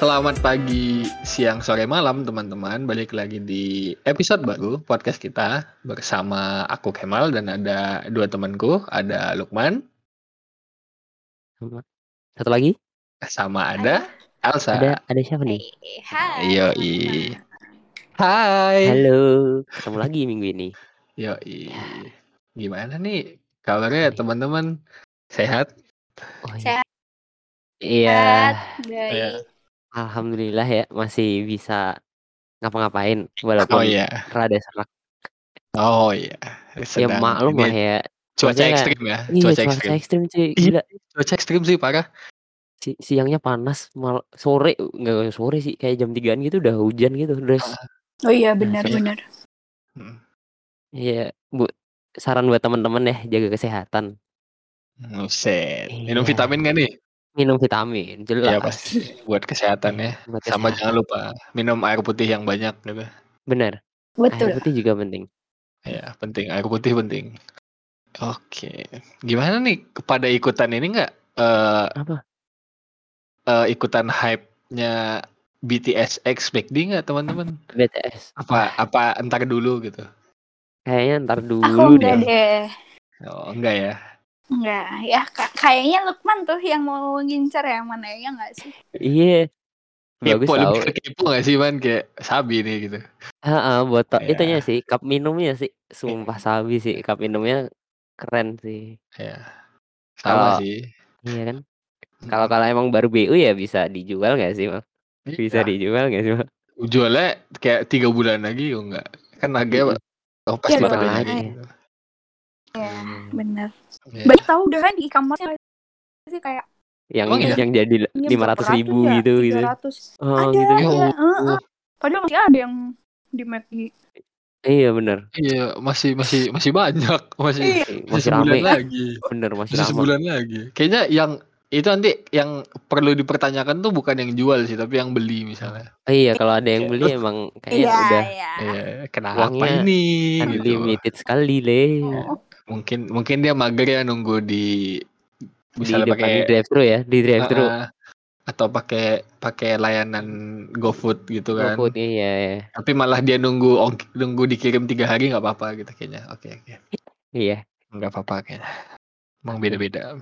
Selamat pagi, siang, sore, malam teman-teman. Balik lagi di episode baru podcast kita bersama aku Kemal dan ada dua temanku, ada Lukman satu lagi? sama ada Elsa. Ada ada siapa nih? Hai. Yoi. Hai. Halo, ketemu lagi minggu ini. Yoi. Gimana nih kabarnya teman-teman? Sehat? Oh, iya. Sehat. Iya, Baik. Alhamdulillah ya masih bisa ngapa-ngapain walaupun Oh iya. rada serak. Oh iya. Ya Sedang maklum ini lah ya. cuaca maksudnya- ekstrim ya. Iya, Cuaca cuaca ekstrim. ekstrim cuy. Iya. Gila. Cuaca ekstrim sih parah. Si siangnya panas, mal sore enggak sore sih kayak jam 3-an gitu udah hujan gitu, Dres. Oh iya benar Iya. benar. Hmm. Iya, Bu. Saran buat teman-teman ya, jaga kesehatan. Buset. Minum Iya. vitamin gak nih? Minum vitamin, jelas. Iya pasti buat kesehatan ya. Buat Sama kesehatan. jangan lupa minum air putih yang banyak gitu. Bener. Air Betul. putih juga penting. Ya penting air putih penting. Oke, gimana nih kepada ikutan ini nggak eh Apa? eh, ikutan hype-nya BTS X Baekhyun nggak teman-teman? BTS. Apa apa entar dulu gitu? Kayaknya ntar dulu Aku enggak deh. deh. Oh enggak ya? Enggak. Ya ka- kayaknya Lukman tuh yang mau ngincer ya mana ya enggak sih? Iya. Bagus Kepo lebih ke kepo nggak sih man kayak sabi nih gitu? Heeh, botol Iya. itunya sih, cup minumnya sih, sumpah sabi sih, cup minumnya keren sih. Ya sama Kalau- sih. Iya kan? Kalau kalau emang baru BU ya bisa dijual nggak sih, Mal? Bisa Iya. dijual nggak sih, Mal? jualnya kayak tiga bulan lagi oh enggak kan harganya oh pasti Iya, pada gitu. Ya, Hmm. benar. Iya. Banyak tahu udah kan di e-commerce sih kayak Yang Emang iya? yang jadi lima ratus ribu ya, gitu gitu. 300. Oh, ada, gitu. Ya ya, Allah. Padahal masih ada yang di McD. Iya bener. Iya, masih masih masih banyak, masih Iya. masih Masih sebulan rame. lagi. Bener masih Masih sebulan lagi. Kayaknya yang itu nanti yang perlu dipertanyakan tuh bukan yang jual sih, tapi yang beli misalnya. Oh, iya, kalau ada yang beli emang kayaknya Iya, udah iya. Iya, kenapa Uangnya ini gitu. unlimited sekali, Le. Oh, Mungkin mungkin dia mager ya nunggu di Di misalnya pakai di drive thru ya, di drive thru. Ah, ah. atau pakai pakai layanan GoFood gitu kan. GoFood iya, iya. Tapi malah dia nunggu ong- nunggu dikirim tiga hari nggak apa-apa gitu kayaknya. Oke oke. Iya. Nggak apa-apa kayaknya. Emang beda-beda.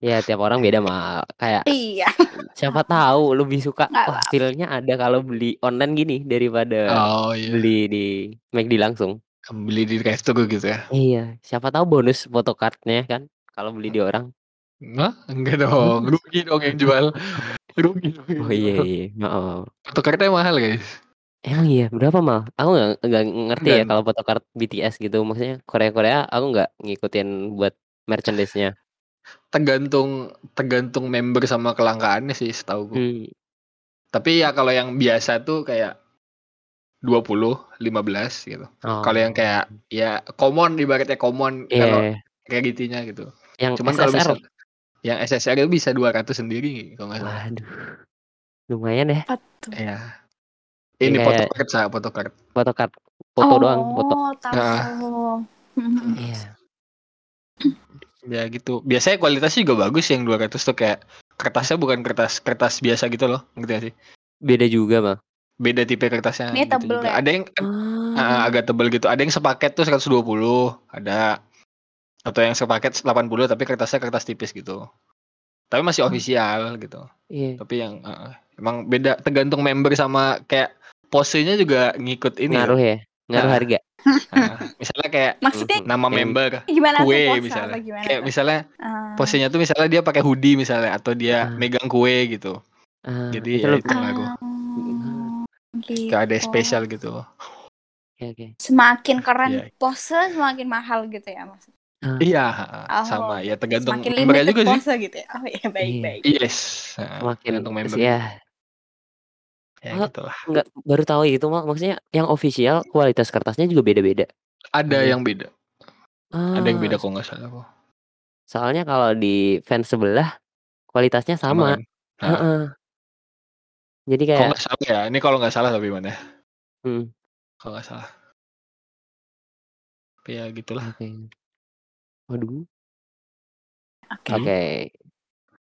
Ya tiap orang beda mal. Kayak Iya. siapa tahu lebih suka Nggak wah feel-nya ada kalau beli online gini daripada Oh iya. beli di McD langsung. Beli di resto gitu ya. Iya, siapa tahu bonus photocard-nya kan kalau beli di orang. Hah? Enggak dong. Rugi dong yang jual. Rugi dong. yang Oh iya iya, maaf. Fotokartnya mahal guys. Emang iya, berapa mal? Aku nggak nggak ngerti ya Dan- kalau photocard BTS gitu. Maksudnya Korea-Korea aku nggak ngikutin buat merchandise-nya. Tergantung tergantung member sama kelangkaannya sih setahu gue. Hmm. Tapi ya kalau yang biasa tuh kayak 20, 15 gitu. Oh. Kalau yang kayak ya common ibaratnya common kalau Iya, kreditnya gitu. yang Cuman kalau SSR. misal yang SSR itu bisa 200 sendiri kalau nggak salah. Waduh. Lumayan ya? Iya. Ini Kayak- photocard saya photocard. photocard. Foto doang, foto. Oh, tahu. Ah. Mhm. Iya. Ya gitu. Biasanya kualitasnya juga bagus yang 200 tuh kayak kertasnya bukan kertas kertas biasa gitu loh, ngerti gak sih? Beda juga, Mal. Beda tipe kertasnya. Ini gitu tebel juga. ya? Ada yang Ah. ah, agak tebel gitu. Ada yang sepaket tuh 120, ada atau yang sepaket 80 tapi kertasnya kertas tipis gitu. Tapi masih Oh. official gitu. Iya. Tapi yang ah, emang beda tergantung member sama kayak posenya juga ngikut ini. Ngaruh loh. ya? Ngaruh Ah. harga. Ah, misalnya kayak Maksudnya nama member gimana tuh kue pose misalnya. gimana? Kayak tuh? misalnya Ah. posenya tuh misalnya dia pakai hoodie misalnya atau dia Ah. megang kue gitu. Ah, Jadi itu ya itu ngaruh. Ah, gitu. Gak ada spesial gitu. Oke, oke. Semakin keren Iya. pose semakin mahal gitu ya maksudnya. Ah, Iya, Oh, sama ya tergantung membernya limited juga sih. pose gitu ya. Oh iya baik Iya. baik. Yes, nah, Semakin tergantung member. ya Ya Oh, gitu lah. nggak baru tahu itu mak maksudnya yang official kualitas kertasnya juga beda-beda. Ada Iya. yang beda. Ada yang beda Ah, kok nggak salah kok. Soalnya kalau di fans sebelah kualitasnya sama. kan? Nah, Heeh. Jadi kalau kayak nggak salah ya, ini kalau nggak salah tapi mana? hmm, Kalau nggak salah. Tapi ya gitulah. oke. Waduh. Oke. Oke.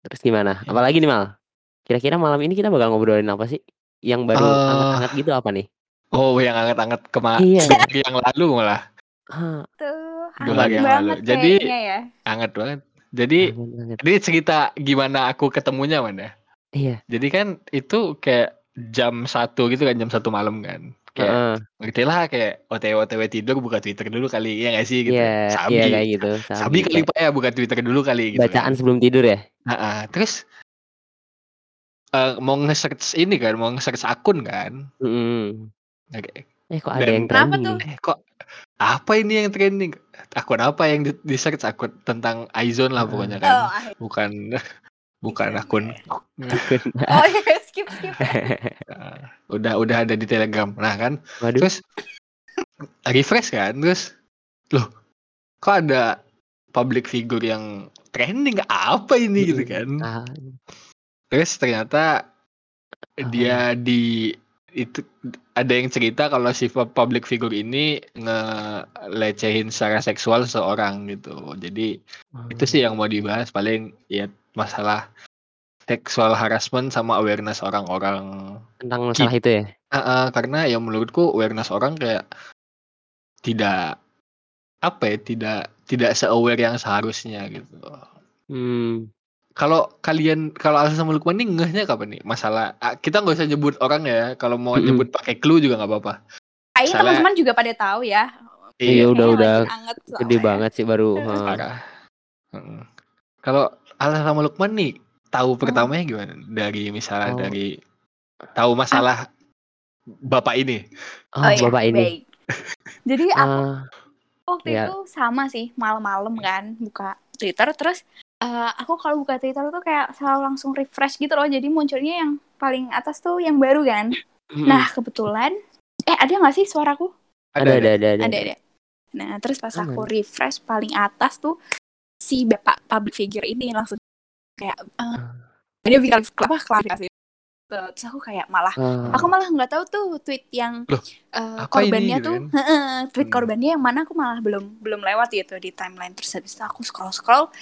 Terus gimana? Apalagi nih Mal? Kira-kira malam ini kita bakal ngobrolin apa sih? Yang baru Eh. anget-anget gitu apa nih? Oh, yang anget-anget kema Iya. yang lalu malah. Ah, Tuh, hangat hari yang banget lalu. Jadi- ya. Anget banget. Jadi anget-anget. ini cerita gimana aku ketemunya mana? Iya. Jadi kan itu kayak jam satu gitu kan jam satu malam kan. Kayak Heeh. ngerti lah kayak OTW OTW tidur buka Twitter dulu kali ya nggak sih gitu. Iya, Sabi. iya kayak gitu. Sabi kali kayak Pak ya buka Twitter dulu kali gitu. Bacaan kan. sebelum tidur ya? Nah, terus eh, mau nge-search ini kan, mau nge-search akun kan. Mm. Oke. Eh kok ada Dan- yang Kenapa trending tuh? Eh kok apa ini yang trending? Akun apa yang di, di search akun tentang Aizone lah pokoknya Oh, kan. akhirnya. Bukan bukan Bisa. akun. oh iya, skip skip. Udah udah ada di Telegram. Nah kan, Waduh. terus refresh kan, terus loh kok ada public figure yang trending apa ini gitu kan? Ah, Terus ternyata Ah. dia di itu ada yang cerita kalau si public figure ini ngelecehin secara seksual seorang gitu. Jadi itu sih yang mau dibahas paling ya masalah seksual harassment sama awareness orang-orang. tentang masalah itu ya? Ah, ah, karena ya menurutku awareness orang kayak tidak apa ya tidak tidak se-aware yang seharusnya gitu. Hmm. Kalau kalian kalau Alsa sama Lukman nih ngehnya kapan nih? Masalah ah, kita nggak usah nyebut orang ya. Kalau mau Mm-mm. nyebut pakai clue juga nggak apa-apa. Kayaknya teman-teman juga pada tahu ya. Iya, udah Kayaknya udah anget gede banget sih baru. Mm. Kalau Alsa sama Lukman nih tahu pertamanya gimana? Dari misalnya Oh. dari tahu masalah bapak ini. Oh, iya, bapak ini. baik. Jadi aku Ah, waktu ya. itu sama sih malam-malam kan buka Twitter terus eh, aku kalau buka Twitter tuh kayak selalu langsung refresh gitu loh. Jadi munculnya yang paling atas tuh yang baru kan. Nah kebetulan eh ada nggak sih suaraku? Ada, ada, ada, ada. ada ada nah terus pas aku refresh paling atas tuh si bapak public figure ini langsung kayak eh, dia bilang apa klarifikasi terus aku kayak malah Ah, aku malah nggak tahu tuh tweet yang Loh, eh, apa ini korbannya gitu tuh kan? heeh, tweet Hmm. korbannya yang mana aku malah belum belum lewat gitu di timeline. Terus habis itu aku scroll scroll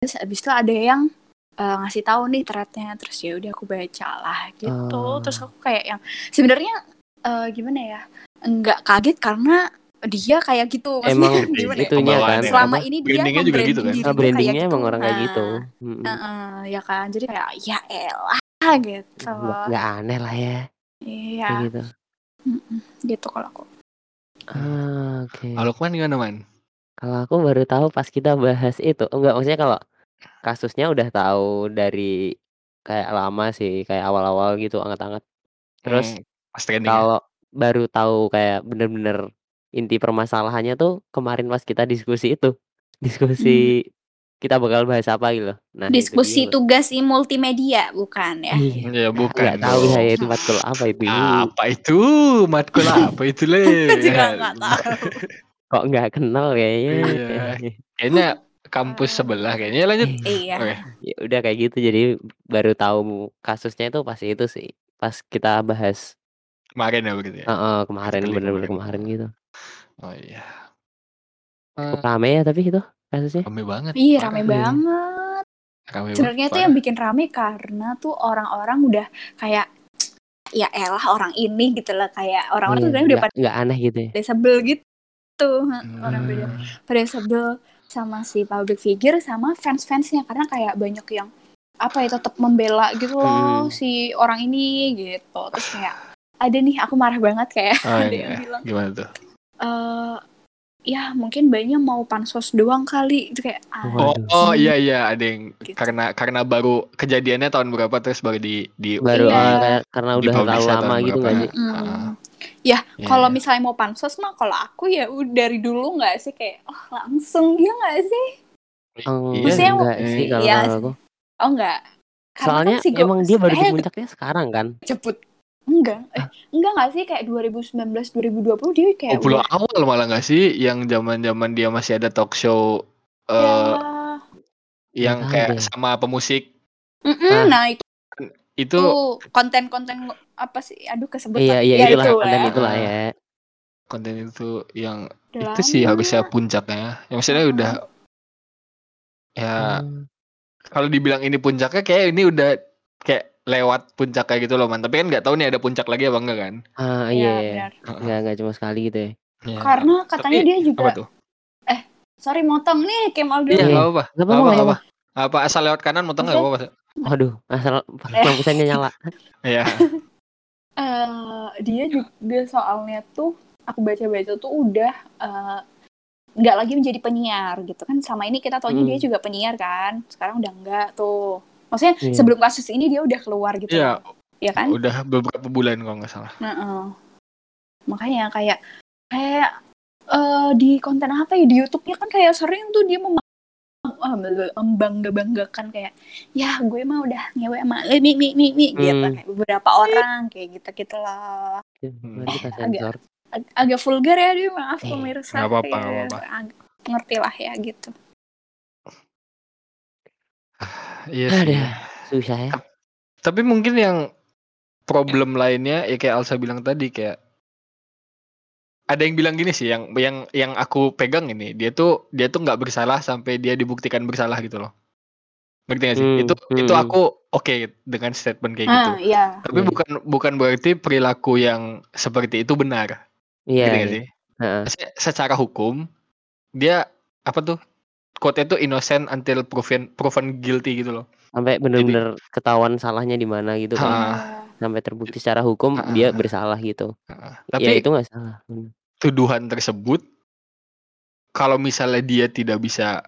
terus habis itu ada yang eh, ngasih tahu nih threadnya terus ya udah aku baca lah gitu Ah. terus aku kayak yang sebenarnya eh, gimana ya nggak kaget karena dia kayak gitu Maksudnya Emang gimana ya? itunya kan. Pembawaannya. selama apa? ini dia Brandingnya juga gitu kan? Ah, brandingnya kayak emang gitu. orang kayak Nah, gitu. Mm-mm. Heeh, ya kan jadi kayak ya elah gitu Nggak- aneh lah ya iya kayak gitu. Mm-mm, gitu kalau aku Ah, oke. Kalau Lukman gimana man? Kalau aku baru tahu pas kita bahas itu. Enggak, maksudnya kalau kasusnya udah tahu dari kayak lama sih, kayak awal-awal gitu anget-anget. Terus Hmm, pas trending ya? kalau baru tahu kayak bener-bener inti permasalahannya tuh kemarin pas kita diskusi itu. Diskusi kita bakal bahas apa gitu loh. Nah, itu diskusi dia. tugas i multimedia bukan ya Iya. Ya bukan. Nggak tahu dong. saya itu matkul apa itu. Apa itu? Matkul apa itu le? Aku juga nggak tahu Kok nggak kenal kayaknya. Iya. Kayaknya kampus sebelah kayaknya lanjut. iya Oke. ya udah kayak gitu jadi baru tahu kasusnya itu pas itu sih pas kita bahas Kemarin ya begitu ya. eh, eh, kemarin bener-bener kemarin. kemarin gitu Oh iya. Cukup rame ya tapi itu kasusnya Rame banget. iya parah. rame Iya. banget Rame sebenarnya banget, tuh yang bikin rame karena tuh orang-orang udah kayak ya elah orang ini gitu lah kayak orang-orang tuh Iya, sebenarnya udah nggak pada nggak aneh gitu ya sebel gitu Hmm. orang pada pada sebel sama si public figure sama fans-fansnya karena kayak banyak yang apa ya tetap membela gitu loh Hmm. si orang ini gitu terus kayak ada nih aku marah banget kayak Oh, ada iya. yang bilang Gimana tuh? eh ya mungkin bayinya mau pansos doang kali itu kayak ah, Oh, oh iya iya ada yang Gitu. karena karena baru kejadiannya tahun berapa terus baru di di baru Iya. kayak karena udah lama gitu berapa. nggak sih Mm. Ya, Iya, kalau iya. misalnya mau pansos mah kalau aku ya dari dulu nggak sih kayak oh langsung ya nggak sih? Oh, Iya Maksudnya- enggak sih kalau Iya, kalau aku Oh nggak. Karena soalnya kan si Go- emang dia baru di eh, puncaknya sekarang kan cepet. Enggak. Eh, enggak nggak sih kayak 2019 2020 dia kayak Oh, pulau udah awal malah nggak sih yang zaman-zaman dia masih ada talk show eh ya. yang tahu kayak deh. sama pemusik Mm-mm, Ah. nah itu itu konten-konten apa sih? Aduh kesebut. iya iya Ya, itulah itu konten ya. itulah ya konten itu yang Udah itu sih harusnya puncaknya. Yang maksudnya Ah. udah ya Hmm. kalau dibilang ini puncaknya kayak ini udah kayak lewat puncak kayak gitu loh man. Tapi kan nggak tahu nih ada puncak lagi apa enggak kan? Ah Iya, iya, iya. benar. Nggak nggak cuma sekali gitu ya. Iya. Karena katanya Tapi, dia juga apa tuh? sorry motong nih Kemal dulu. Iya, Iya. nggak apa-apa. Nggak apa-apa, apa, nggak apa. Apa asal lewat kanan motong nggak apa-apa. Waduh, asal Eh. lampu sennya nyala. Iya. Eh, dia juga soalnya tuh aku baca-baca tuh udah eh, nggak lagi menjadi penyiar gitu kan selama ini kita taunya Hmm. dia juga penyiar kan sekarang udah enggak tuh maksudnya Iya. sebelum kasus ini dia udah keluar gitu Iya, ya kan udah beberapa bulan kalau nggak salah. Nah, eh. makanya kayak kayak eh, di konten apa ya di YouTube-nya kan kayak sering tuh dia mem membangga banggakan kayak ya gue mah udah ngewe sama eh, mi mi mi mi gitu Hmm. kayak beberapa orang kayak gitu gitulah Mari kita Agak- sensor. Ag- agak vulgar ya dia maaf Eh, pemirsa kayak nggak apa-apa. ag- ngerti lah ya gitu Iya Ada. sih. Susah ya. Tapi mungkin yang problem lainnya ya kayak Alsa bilang tadi kayak ada yang bilang gini sih yang yang yang aku pegang ini dia tuh dia tuh nggak bersalah sampai dia dibuktikan bersalah gitu loh. Ngerti gak sih? Hmm, itu itu hmm. aku oke dengan statement kayak gitu. ah iya Tapi Iya. bukan bukan berarti perilaku yang seperti itu benar. Iya. Ngerti gak iya. sih? Heeh. Se- Secara hukum dia apa tuh? Quote itu innocent until proven proven guilty gitu loh. Sampai bener-bener ketahuan salahnya di mana gitu kan. Ah. Sampai terbukti secara hukum Ah. dia bersalah gitu. Ya Tapi itu nggak salah. Tuduhan tersebut kalau misalnya dia tidak bisa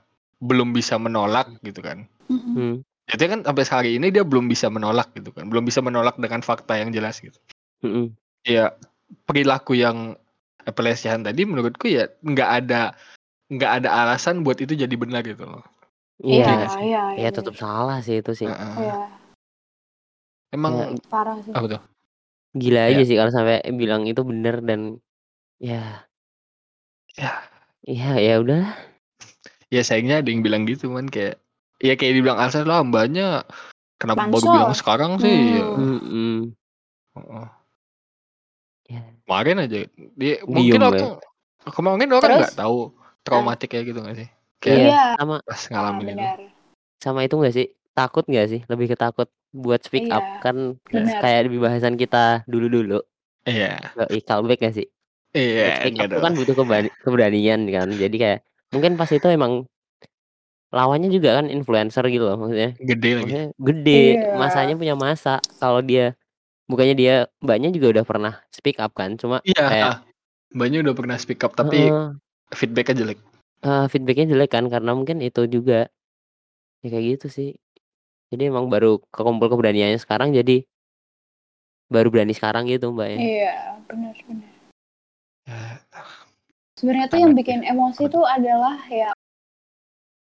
belum bisa menolak gitu kan. Hmm. itu kan sampai hari ini dia belum bisa menolak gitu kan belum bisa menolak dengan fakta yang jelas gitu Mm-mm. ya perilaku yang eh, pelecehan tadi menurutku ya nggak ada nggak ada alasan buat itu jadi benar gitu loh iya Iya. iya Ya tetap salah sih itu sih. Heeh. iya emang Ya, parah sih apa tuh gila Ya. aja sih kalau sampai bilang itu bener dan ya ya ya ya udah ya sayangnya ada yang bilang gitu kan kayak ya kayak dibilang Alsa lah mbaknya kenapa baru bilang sekarang sih Ya, Hmm. Mm-mm. heeh. Ya. kemarin aja dia mungkin Diem ya. orang kemarin orang Terus? nggak tahu traumatik kayak gitu nggak sih Iya. kayak iya sama pas ah, ngalamin itu benar sama itu nggak sih takut nggak sih lebih ke takut buat speak up Iya, kan benar. kayak di bahasan kita dulu dulu iya callback gak sih iya speak enggak up itu dong kan butuh keberani- keberanian kan. Jadi kayak mungkin pas itu emang lawannya juga kan influencer gitu loh maksudnya. Gede lagi. Maksudnya gede Iya. masanya punya masa. Kalau dia bukannya dia mbaknya juga udah pernah speak up kan cuma iya kayak ah. mbaknya udah pernah speak up tapi Heeh. feedbacknya jelek. Eh, feedbacknya jelek kan karena mungkin itu juga ya kayak gitu sih. Jadi emang baru kekumpul keberaniannya sekarang jadi baru berani sekarang gitu mbak ya iya benar benar. Ya, sebenarnya tuh yang bikin emosi Apa tuh adalah ya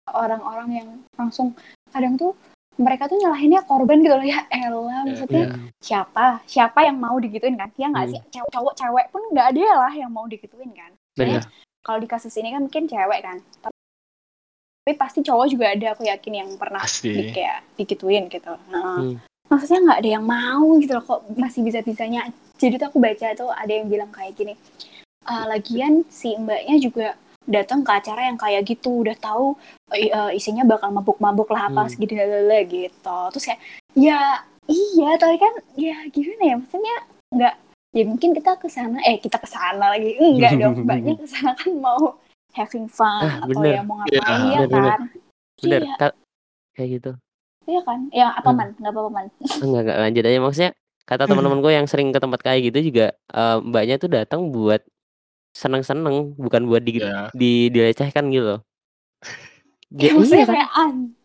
orang-orang yang langsung kadang tuh mereka tuh nyalahinnya korban gitu loh. Ya elah maksudnya Iya. siapa? Siapa yang mau digituin kan? Ya nggak Hmm. sih cowok cowok cewek pun nggak ada lah yang mau digituin kan? Bener kalau di kasus ini kan mungkin cewek kan? Tapi pasti cowok juga ada aku yakin yang pernah pasti. di, kayak digituin gitu. Nah, Hmm. maksudnya nggak ada yang mau gitu loh kok masih bisa bisanya jadi tuh aku baca tuh ada yang bilang kayak gini "Eh, lagian si mbaknya juga datang ke acara yang kayak gitu udah tahu eh, isinya bakal mabuk-mabuk lah apa Hmm. gitu terus kayak ya iya tapi kan ya gimana ya maksudnya nggak ya mungkin kita ke sana eh kita ke sana lagi enggak dong mbaknya ke sana kan mau having fun Ah, atau bener. ya mau Iya, ngapain ya bener, bener. kan bener iya Ka- kayak gitu iya kan ya apa Hmm. man nggak apa-apa man enggak enggak lanjut aja maksudnya kata teman-teman gue yang sering ke tempat kayak gitu juga eh, mbaknya tuh datang buat seneng-seneng bukan buat di, ya di dilecehkan gitu loh. Ya, Dia- maksudnya iya kan kayak anjir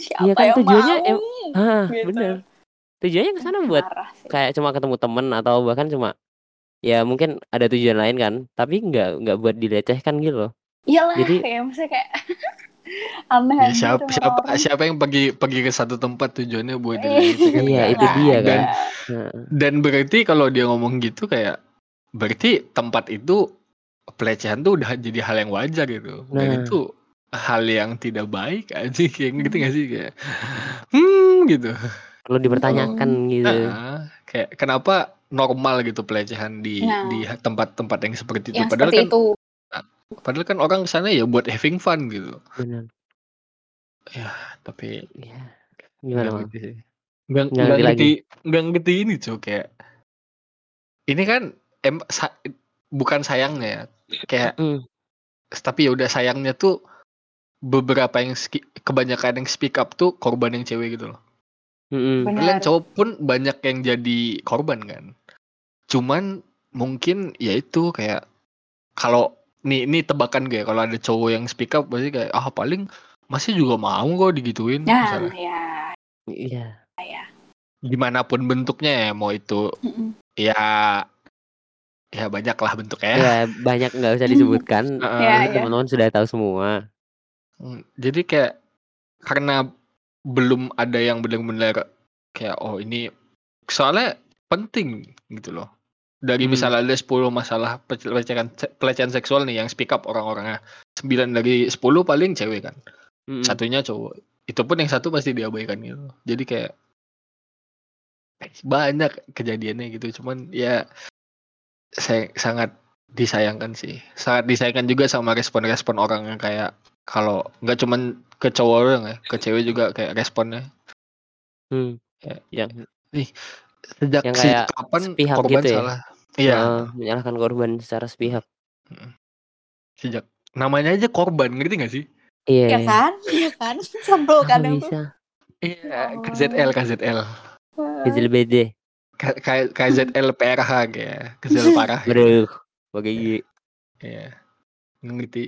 siapa Iya kan, yang tujuannya mau? em- ah gitu. bener. Tujuannya ke sana buat Parah sih. kayak cuma ketemu temen atau bahkan cuma ya mungkin ada tujuan lain kan tapi nggak nggak buat dilecehkan gitu loh. Iyalah jadi- ya maksudnya kayak aneh Ya, siapa siapa orang. siapa yang pergi pergi ke satu tempat tujuannya buat Iya, dilecehkan kan? Iya, nggak itu dia dan kan. Nah, dan berarti kalau dia ngomong gitu kayak berarti tempat itu pelecehan tuh udah jadi hal yang wajar gitu. Dan Nah. itu hal yang tidak baik aja kayak gitu gak sih? Kayak hmm gitu. Perlu dipertanyakan gitu. Nah, kayak kenapa normal gitu pelecehan di Nah. di tempat-tempat yang seperti itu? Yang padahal seperti kan itu padahal kan orang ke sana ya buat having fun gitu benar Ya, tapi Iya. nggak Gimana, Bang? ngerti sih. Nggak Nggak nggak ngerti lagi? ngerti nggak ngerti ini cuy kayak ini kan em sa- bukan sayangnya ya. Kayak Mhm. tapi ya udah sayangnya tuh beberapa yang kebanyakan yang speak up tuh korban yang cewek gitu loh. Benar. Padahal yang cowok pun banyak yang jadi korban kan. Cuman mungkin ya itu kayak kalau nih ini tebakan gue ya, kalau ada cowok yang speak up pasti kayak ah paling masih juga mau kok digituin Nah, misalnya. ya. Iya. Gimana pun bentuknya ya mau itu Mm-mm. ya ya banyak lah bentuknya. Ya banyak nggak usah disebutkan. Heeh. Ya, Nanti ya. teman-teman sudah tahu semua. Hmm, Jadi kayak karena belum ada yang benar-benar kayak oh ini soalnya penting gitu loh. Dari Hmm. misalnya ada 10 masalah pelecehan pelecehan seksual nih yang speak up orang-orangnya. 9 dari 10 paling cewek kan. Mhm. Satunya cowok. Itu pun yang satu pasti diabaikan gitu. Jadi kayak banyak kejadiannya gitu. Cuman ya saya sangat disayangkan sih. Sangat disayangkan juga sama respon-respon orang yang kayak kalau nggak cuman ke cowok doang ya, ke cewek juga kayak responnya. Hmm. Ya. Yang Sejak Yang kayak kapan korban gitu ya? salah? Iya, eh, menyalahkan korban secara sepihak. sejak namanya aja korban, ngerti gak sih? Iya. Ya kan? Ya kan? Kok kadang tuh. bisa? Iya, Oh. KZL, KZL. Kecil BD. K- K- KZL PRH kayak kesel parah. Bro. Bagi Iya. Nggak ngerti.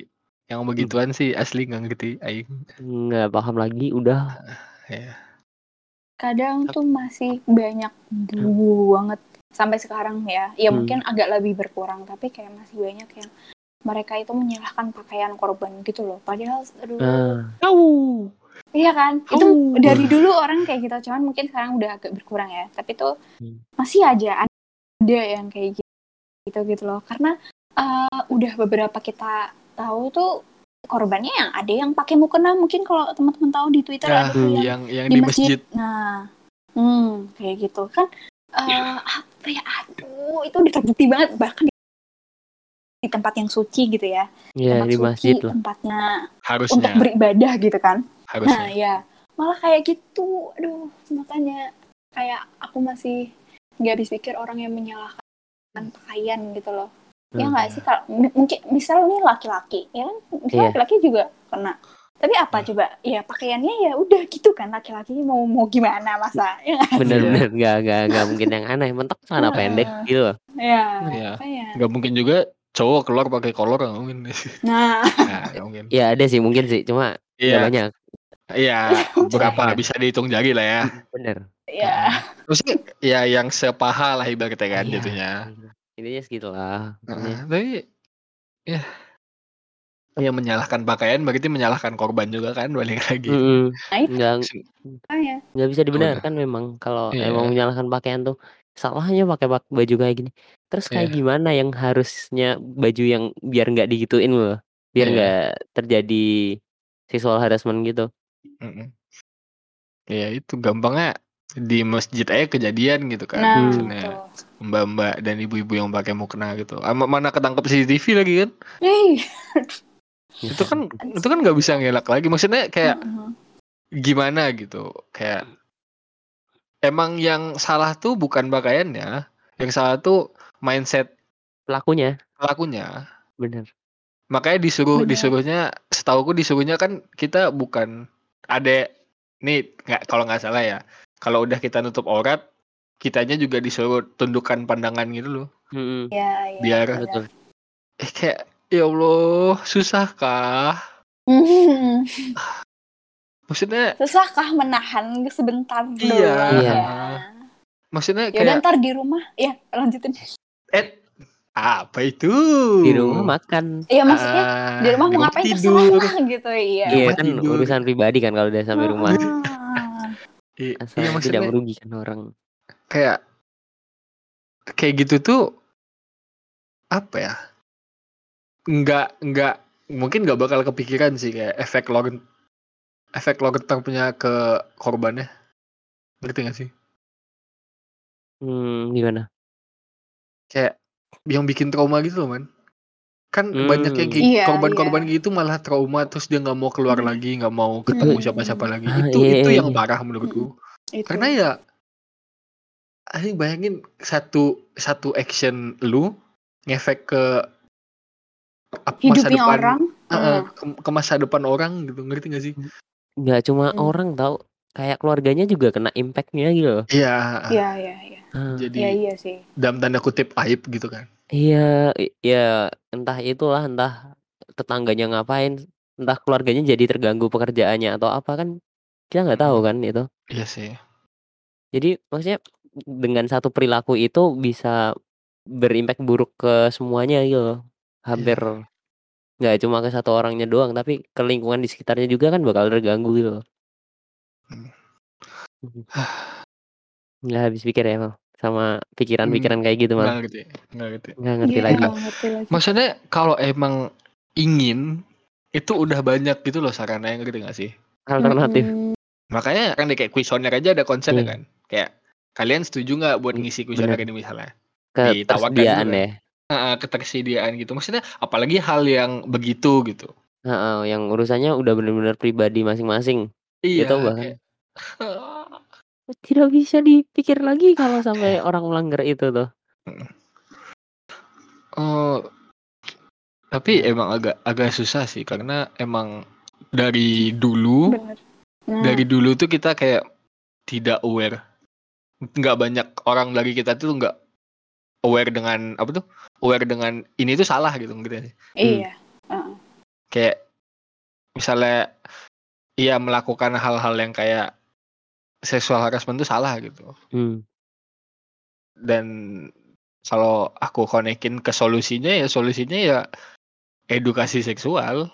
Yang begituan sih asli nggak ngerti aing. nggak paham lagi udah. Ya. kadang tuh masih banyak banget sampai sekarang ya. Ya Hmm. mungkin agak lebih berkurang tapi kayak masih banyak yang mereka itu menyalahkan pakaian korban gitu loh. Padahal aduh, Au. iya kan? Itu Oh. dari dulu orang kayak gitu, cuman mungkin sekarang udah agak berkurang ya. Tapi tuh Hmm. masih aja ada yang kayak gitu gitu, gitu loh. Karena eh, udah beberapa kita tahu tuh korbannya yang ada yang pakai mukena mungkin kalau teman-teman tahu di Twitter Ya, ada tuh yang yang yang di di masjid. masjid. Nah, hmm, kayak gitu kan. apa ya? Aduh, itu udah terbukti banget bahkan di, di tempat yang suci gitu ya. ya tempat di suci, masjid lah. tempatnya untuk Harusnya, beribadah gitu kan. Nah, harusnya. ya. Malah kayak gitu. Aduh, makanya kayak aku masih nggak habis pikir orang yang menyalahkan pakaian gitu loh. Ya Hmm. nggak sih kalau mungkin misal nih laki-laki, ya kan? Misal Iya. laki-laki juga kena. Tapi apa Hmm. coba? Ya pakaiannya ya udah gitu kan laki-laki mau mau gimana masa? Ya nggak? Bener-bener nggak nggak nggak mungkin yang aneh. Mentok celana pendek gitu loh. Ya, Iya. makanya. Nggak mungkin juga cowok keluar pakai kolor nggak mungkin. Nah, Nah, mungkin. Ya ada sih mungkin sih. Cuma Iya, banyak. iya. Berapa Iya. bisa dihitung jari lah ya. Bener. ya. Terus ya yang sepaha lah ibaratnya kan Iya. jatuhnya. Intinya segitulah. Pokoknya. tapi ya yang menyalahkan pakaian berarti menyalahkan korban juga kan balik lagi. Nah, itu Nggak nggak bisa dibenarkan memang kalau Iya. emang menyalahkan pakaian tuh salahnya pakai pak- baju kayak gini. Terus kayak Iya. gimana yang harusnya baju yang biar nggak digituin loh, biar Iya. nggak terjadi sexual harassment gitu. Mm-mm. Ya itu gampangnya di masjid aja kejadian gitu kan. Nah, mbak-mbak dan ibu-ibu yang pakai mukena gitu. Ama- Mana ketangkep CCTV lagi kan? Itu kan itu kan nggak bisa ngelak lagi. Maksudnya kayak Heeh. gimana gitu. Kayak emang yang salah tuh bukan pakaiannya, yang salah tuh mindset Pelakunya, pelakunya. bener. Makanya disuruh Bener. disuruhnya setauku disuruhnya kan kita bukan ada nih nggak kalau nggak salah ya. Kalau udah kita nutup aurat, kitanya juga disuruh tundukkan pandangan gitu loh. Mm-mm. Ya, ya. Biar benar. Betul. eh kayak ya Allah, susahkah? Maksudnya Susahkah menahan sebentar Iya. doang Iya. ya? maksudnya Ya kayak ntar di rumah, ya lanjutin. eh apa itu? Di rumah makan. Iya maksudnya Ah, di rumah mau ngapain tidur. terserah gitu iya. Di Iya rumah kan tidur. urusan pribadi kan kalau udah sampai rumah. Ah. I- Asal Iya tidak maksudnya merugikan orang. kayak kayak gitu tuh apa ya nggak nggak mungkin nggak bakal kepikiran sih kayak efek long efek long term punya ke korbannya ngerti gak sih Hmm, gimana? kayak yang bikin trauma gitu loh man kan Hmm. banyak yang kayak Iya, korban-korban gitu malah trauma terus dia nggak mau keluar Hmm. lagi nggak mau ketemu Hmm. siapa-siapa lagi Ah, itu iya, itu iya, yang iya. parah menurutku Itu. karena ya Aing bayangin satu satu action lu ngefek ke hidupnya depan orang. Hmm. ke, ke masa depan orang gitu ngerti gak sih nggak cuma Hmm. orang tahu kayak keluarganya juga kena impactnya gitu loh. iya Iya, iya, iya. Ah, jadi Iya, iya sih. dalam tanda kutip aib gitu kan iya i- ya entah itulah entah tetangganya ngapain entah keluarganya jadi terganggu pekerjaannya atau apa kan kita nggak tahu Mm. kan itu iya sih jadi maksudnya dengan satu perilaku itu bisa berimpact buruk ke semuanya gitu hampir nggak cuma ke satu orangnya doang tapi ke lingkungan di sekitarnya juga kan bakal terganggu gitu loh. Hmm. nggak habis pikir ya Mal, sama pikiran-pikiran kayak gitu nggak ngerti nggak ngerti nggak ngerti Iya, lagi nggak ngerti lagi. maksudnya kalau emang ingin itu udah banyak gitu loh sarana yang ngerti gak sih alternatif Mm-mm. makanya kan di kayak kuesioner aja ada konsepnya Iya. kan kayak kalian setuju nggak buat Hmm, ngisi kuesioner bener. ini misalnya Ditawarkan ketersediaan juga. ya Ah, ketersediaan gitu. Maksudnya apalagi hal yang begitu gitu. Heeh, yang urusannya udah benar-benar pribadi masing-masing. Iya Itu bahkan. kayak tidak bisa dipikir lagi kalau sampai orang melanggar itu tuh. Oh tapi emang agak agak susah sih karena emang dari dulu Bener. Nah, dari dulu tuh kita kayak tidak aware. Nggak banyak orang dari kita tuh nggak aware dengan apa tuh? Aware dengan ini tuh salah gitu gitu sih? Iya. Heeh. kayak misalnya ia melakukan hal-hal yang kayak seksual harassment tuh salah gitu. Hmm. dan kalau aku konekin ke solusinya ya solusinya ya edukasi seksual.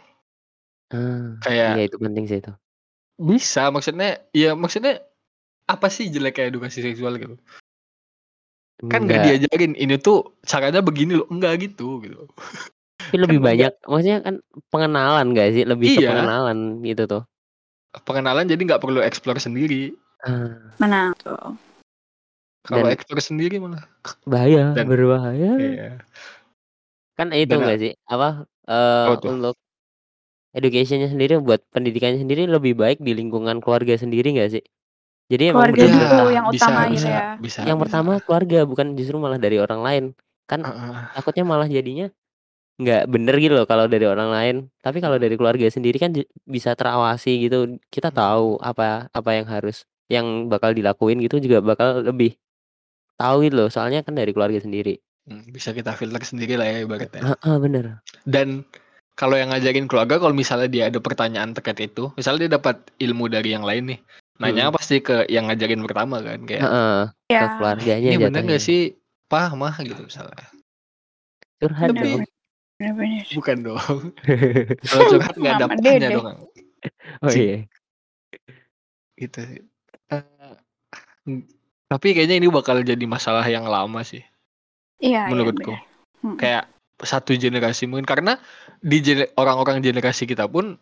Ah, kayak iya itu penting sih itu. Bisa maksudnya ya maksudnya apa sih jeleknya edukasi seksual gitu kan nggak Enggak, diajarin ini tuh caranya begini loh enggak gitu gitu. Tapi lebih kan banyak maksudnya kan pengenalan gak sih? Lebih ke Iya. pengenalan gitu tuh. Pengenalan jadi nggak perlu explore sendiri. Ah, Mana tuh? kalau Dan- explore sendiri malah. Bahaya Dan- berbahaya. iya. Kan itu Dan- enggak sih? Apa eh Apa tuh? untuk educationnya sendiri buat pendidikannya sendiri lebih baik di lingkungan keluarga sendiri enggak sih jadi emang Keluarga dulu Iya, yang bisa, utama bisa, ya. bisa yang bisa. pertama keluarga bukan justru malah dari orang lain. Kan Heeh. takutnya malah jadinya nggak bener gitu loh kalau dari orang lain. Tapi kalau dari keluarga sendiri kan bisa terawasi gitu. Kita tahu apa apa yang harus yang bakal dilakuin gitu juga bakal lebih tahu gitu loh. Soalnya kan dari keluarga sendiri. Hmm, bisa kita filter sendiri lah ya ibaratnya. Ah, ah, bener. Dan kalau yang ngajarin keluarga kalau misalnya dia ada pertanyaan terkait itu misalnya dia dapat ilmu dari yang lain nih nanya pasti ke yang ngajarin pertama kan kayak Ah, ah, ke Ya. keluarganya ini bener gak sih? Pah mah gitu misalnya. Curhat Bener. dong. Bener-bener. bukan dong. Kalau curhat nggak ada pahnya dong oh iya. Gitu sih. Mm, tapi kayaknya ini bakal jadi masalah yang lama sih. Iya, iya, menurutku. bener. Hmm. kayak satu generasi mungkin karena di orang-orang generasi kita pun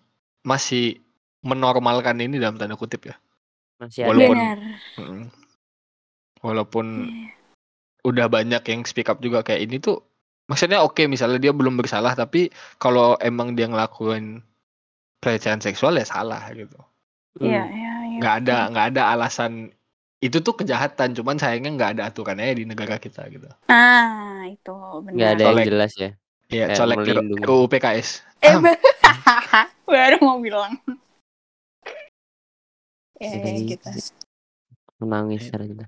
masih menormalkan ini dalam tanda kutip ya masih ada Walaupun- Bener. Mm. walaupun Iya. udah banyak yang speak up juga kayak ini tuh maksudnya oke misalnya dia belum bersalah tapi kalau emang dia ngelakuin pelecehan seksual ya salah gitu Hmm. Iya, iya, iya. nggak ada nggak ada alasan itu tuh kejahatan cuman sayangnya nggak ada aturannya di negara kita gitu Ah, itu benar. nggak ada yang Colek. jelas ya Iya, Kayak colek. RUU PKS. Eh, Ah, ba- baru mau bilang. Ya, ya, Jadi, gitu. menangis Iya. ternyata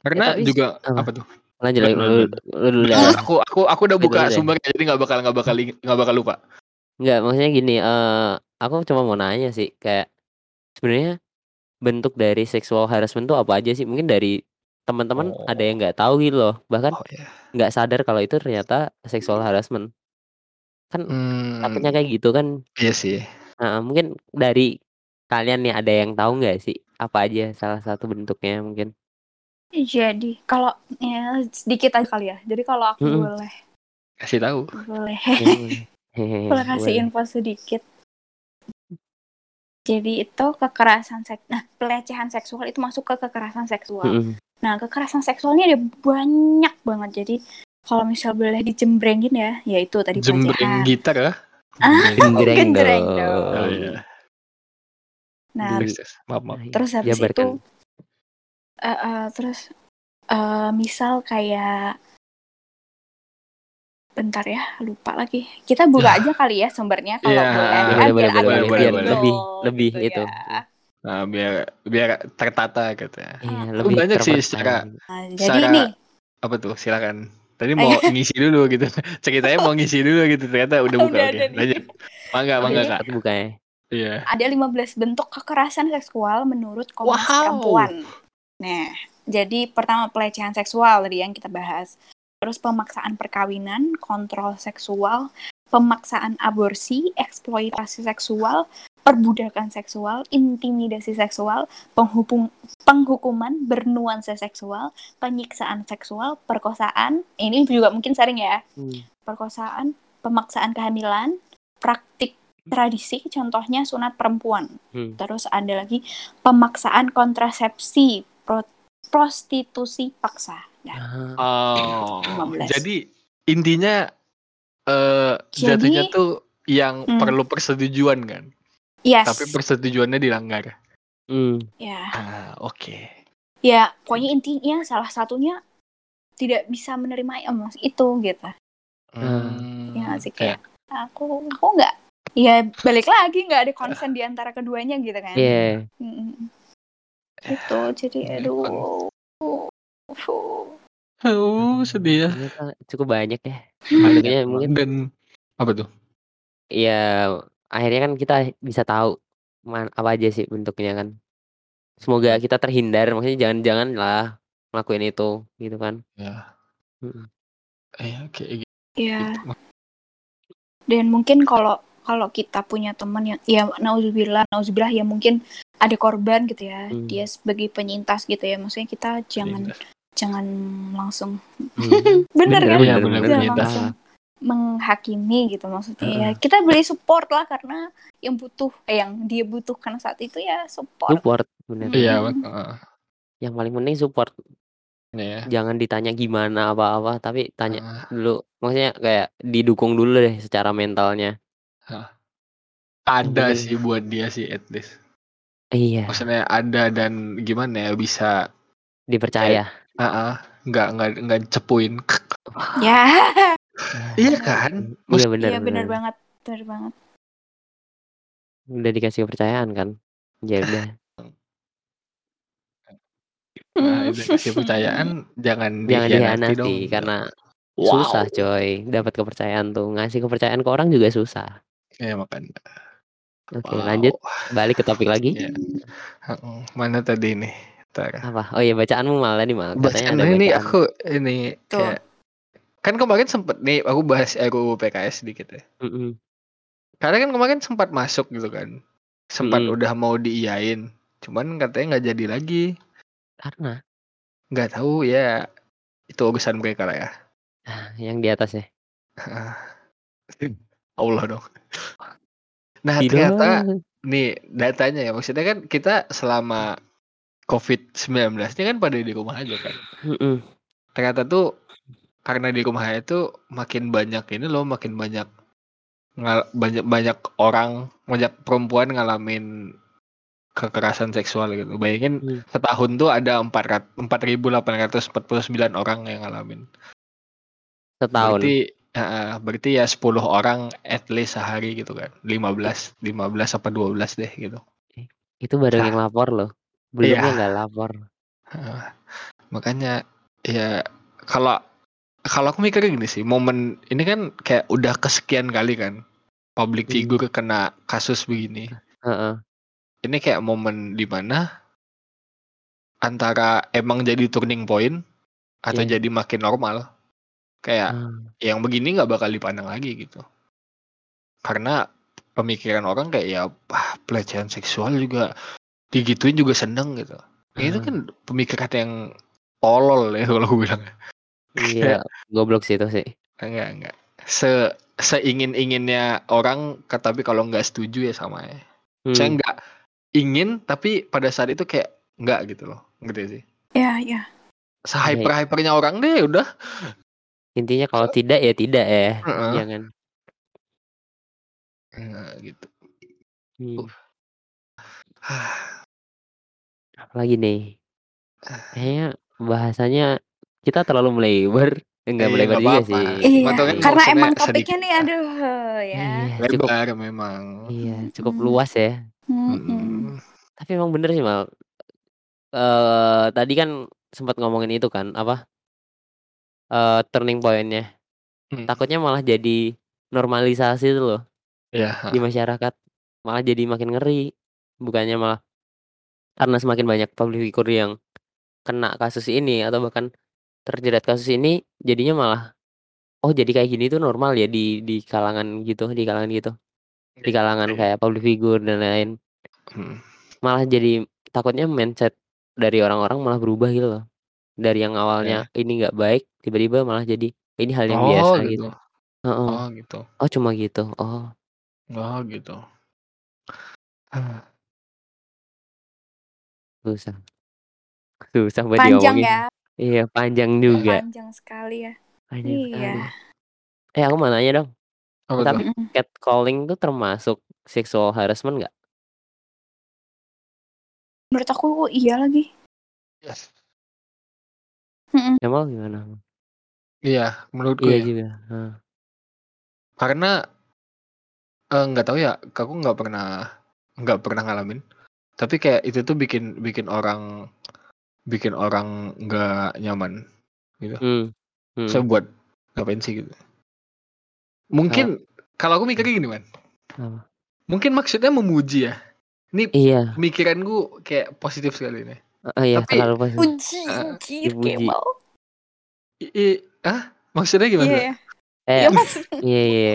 Karena tapi- juga apa? apa tuh? lanjut lagi lu, lu aku aku aku udah buka sumbernya jadi nggak bakal nggak bakal nggak bakal lupa. Nggak, maksudnya gini, eh aku cuma mau nanya sih, kayak sebenarnya bentuk dari sexual harassment tuh apa aja sih? Mungkin dari teman-teman Oh. ada yang nggak tahu gitu loh, bahkan Oh ya. nggak sadar kalau itu ternyata sexual harassment. Kan Hmm, takutnya kayak gitu kan. iya sih. Nah, mungkin dari kalian nih ada yang tahu nggak sih apa aja salah satu bentuknya mungkin? Jadi, kalau ya, sedikit aja kali ya. Jadi kalau aku Mm-mm. boleh Kasih tahu. boleh boleh kasih boleh. info sedikit. Jadi itu kekerasan seks, nah pelecehan seksual itu masuk ke kekerasan seksual. Mm-mm. Nah kekerasan seksualnya ada banyak banget. Jadi kalau misal boleh dijembrengin ya, ya itu tadi Jembreng pelecehan. gitar ya. Ah, Genjreng genjreng dong. dong. Oh, iya. Nah, Di-. Maaf, maaf. terus habis itu Jabarkan. eh, eh, terus eh, misal kayak bentar ya lupa lagi kita buka aja kali ya sumbernya kalau Iya, boleh boleh, boleh, biar boleh, boleh, boleh, boleh. Lebih, lebih gitu itu. ya. Nah, biar biar tertata gitu ya. Iya, Ah. lebih banyak sih secara- Nah, jadi Secara- nih Apa tuh? Silakan. Tadi mau ngisi dulu gitu. Ceritanya mau ngisi dulu gitu. Ternyata udah buka. Udah Oke, nih. lanjut. Mangga, mangga kak. Cepat bukanya. Iya. ada 15 bentuk kekerasan seksual menurut Komnas Wow. Perempuan. Nah, jadi pertama pelecehan seksual tadi yang kita bahas. Terus pemaksaan perkawinan, kontrol seksual, pemaksaan aborsi, eksploitasi seksual, perbudakan seksual, intimidasi seksual, penghubung, penghukuman bernuansa seksual, penyiksaan seksual, perkosaan. Ini juga mungkin sering ya. Hmm. Perkosaan, pemaksaan kehamilan, praktik tradisi, contohnya sunat perempuan. Hmm. Terus ada lagi pemaksaan kontrasepsi, pro- prostitusi paksa. Nah, Ah, Oh. 15. Jadi intinya eh Jadi- jatuhnya tuh yang Hmm. perlu persetujuan kan. yes. Tapi persetujuannya dilanggar. Hmm. ya, Ah, oke. ya pokoknya intinya salah satunya tidak bisa menerima emas itu gitu. Hmm, Ya sih kayak kayak aku aku nggak ya balik lagi nggak ada konsen di antara keduanya gitu kan. Iya. Mm-mm. Gitu jadi Ya, aduh. Oh, sedih ya. Ternyata cukup banyak ya. Banyak Bentuknya emang. mungkin Dan apa tuh? ya akhirnya kan kita bisa tahu man, apa aja sih bentuknya kan. Semoga kita terhindar, maksudnya jangan-jangan lah ngelakuin itu gitu kan. Ya. Mm-mm. Eh, kayak gitu. Ya. Dan mungkin kalau kalau kita punya teman yang ya nauzubillah, nauzubillah ya mungkin ada korban gitu ya. Hmm. Dia sebagai penyintas gitu ya. Maksudnya kita jangan Pindah. jangan langsung Hmm. bener, kan? bener, bener, Jangan bener. langsung menghakimi gitu maksudnya ya. Heeh. Kita beli support lah karena yang butuh eh, yang dia butuhkan saat itu ya support. Support bener. Hmm. Iya, heeh. Yang paling penting support. Ya. Jangan ditanya gimana apa-apa, tapi tanya Ah, dulu. Maksudnya kayak didukung dulu deh secara mentalnya. Ada penting. sih buat dia sih at least. Iya, Maksudnya ada dan gimana ya bisa dipercaya. ah ah, nggak nggak nggak cepuin. Ya. Iya kan? Iya benar. Iya benar banget. Benar banget. Udah dikasih kepercayaan kan. Ya udah. Nah, kepercayaan jangan Jangan dikhianati dong. karena Wow. susah coy dapat kepercayaan tuh. Ngasih kepercayaan ke orang juga susah. Ya makanya. Oke, Wow. lanjut balik ke topik lagi. Ya. Heeh. Mana tadi nih? Ntar. Apa? Oh iya bacaanmu malah nih mal. Katanya Bacaan ada ini bacaan. aku ini Tuh. kayak kan kemarin sempet nih aku bahas RUU PKS sedikit ya. Mm-mm. Karena kan kemarin sempat masuk gitu kan. Sempat Mm-mm. udah mau diiyain. Cuman katanya nggak jadi lagi. Karena Nggak tahu ya. Itu urusan mereka lah ya. ah, yang di atas ya. Allah dong. Nah Tidak. ternyata nih datanya ya maksudnya kan kita selama COVID-19 ini kan pada di rumah aja kan. Mm-mm. Ternyata tuh karena di rumah itu makin banyak ini loh makin banyak ngal- banyak banyak orang banyak perempuan ngalamin kekerasan seksual gitu. Bayangin Hmm. setahun tuh ada 4.849 orang yang ngalamin. Setahun. Berarti eh, berarti ya 10 orang at least sehari gitu kan. 15 15 apa 12 deh gitu. Itu baru Nah. yang lapor loh. Belum Iya. nggak lapor. Heeh. makanya ya kalau kalau aku mikir gini sih momen ini kan kayak udah kesekian kali kan public Hmm. figure kena kasus begini Heeh. ini kayak momen di mana antara emang jadi turning point atau Iya. jadi makin normal kayak Ah, yang begini nggak bakal dipandang lagi gitu. Karena pemikiran orang kayak ya ah, pelecehan seksual juga digituin juga seneng gitu. Itu ah. kan pemikiran yang tolol ya kalau gue bilang Iya, goblok sih itu sih. enggak enggak. Se seingin inginnya orang tapi kalau nggak setuju ya sama ya. Saya Hmm. nggak ingin tapi pada saat itu kayak nggak gitu loh. Ngerti sih? Ya, ya. sehyper hypernya orang deh udah Intinya kalau tidak ya tidak ya. Heeh. Jangan. Nah, gitu. Hmm. Uh. Apalagi nih? Kayaknya bahasanya kita terlalu melebar. Enggak Iya, melebar nggak juga apa-apa. sih. Iya, tuh kan karena emang sedikit topiknya nih lah. aduh ya. Iya, cukup Lebar memang. iya, cukup Mm-mm. luas ya. Mm-mm. Tapi emang bener sih, Mal. Eh tadi kan sempat ngomongin itu kan, apa? Eh turning point-nya. Hmm. Takutnya malah jadi normalisasi itu loh Iya, di heeh. masyarakat. Malah jadi makin ngeri. Bukannya malah karena semakin banyak public figure yang kena kasus ini atau bahkan terjerat kasus ini, jadinya malah oh jadi kayak gini tuh normal ya di di kalangan gitu, di kalangan gitu. Di kalangan Iya. kayak public figure dan lain-lain. Mhm. Malah jadi takutnya mindset dari orang-orang malah berubah gitu loh. Dari yang Iya. awalnya ini nggak baik, tiba-tiba malah jadi ini hal yang Oh, biasa gitu. gitu. Heeh. Oh, gitu. Oh, cuma gitu. Oh. Oh, gitu. Susah. Susah buat Panjang diomongin. ya. Iya, panjang juga. Panjang sekali ya. Panjang Iya. sekali. Eh, aku mau nanya dong. Apa tuh? Tapi Mm-mm. catcalling tuh termasuk sexual harassment nggak? Menurut aku iya lagi. Yes. Mm-mm. Jamal gimana? Iya, menurutku Iya ya. juga. Heeh. Karena eh, nggak tahu ya, aku nggak pernah nggak pernah ngalamin. Tapi kayak itu tuh bikin bikin orang bikin orang nggak nyaman gitu. Hmm. Hmm. Saya buat ngapain sih gitu. Mungkin kalau aku mikirnya gini, Man. Mungkin maksudnya memuji ya. Ini Iya. pemikiranku kayak positif sekali nih. Oh, iya, Tapi- terlalu positif. Uji, anjir dipuji. Kemal. I, ah, maksudnya gimana? Iya, ya. Eh, Iya, Mas. iya, iya.